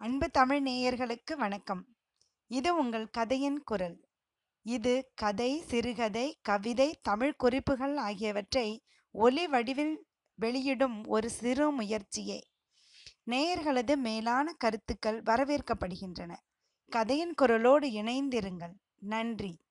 அன்பு தமிழ் நேயர்களுக்கு வணக்கம். இது உங்கள் கதையின் குரல். இது கதை சிறுகதை கவிதை தமிழ் குறிப்புகள் ஆகியவற்றை ஒலி வடிவில் வெளியிடும் ஒரு சிறு முயற்சியே. நேயர்களது மேலான கருத்துக்கள் வரவேற்கப்படுகின்றன. கதையின் குரலோடு இணைந்திருங்கள். நன்றி.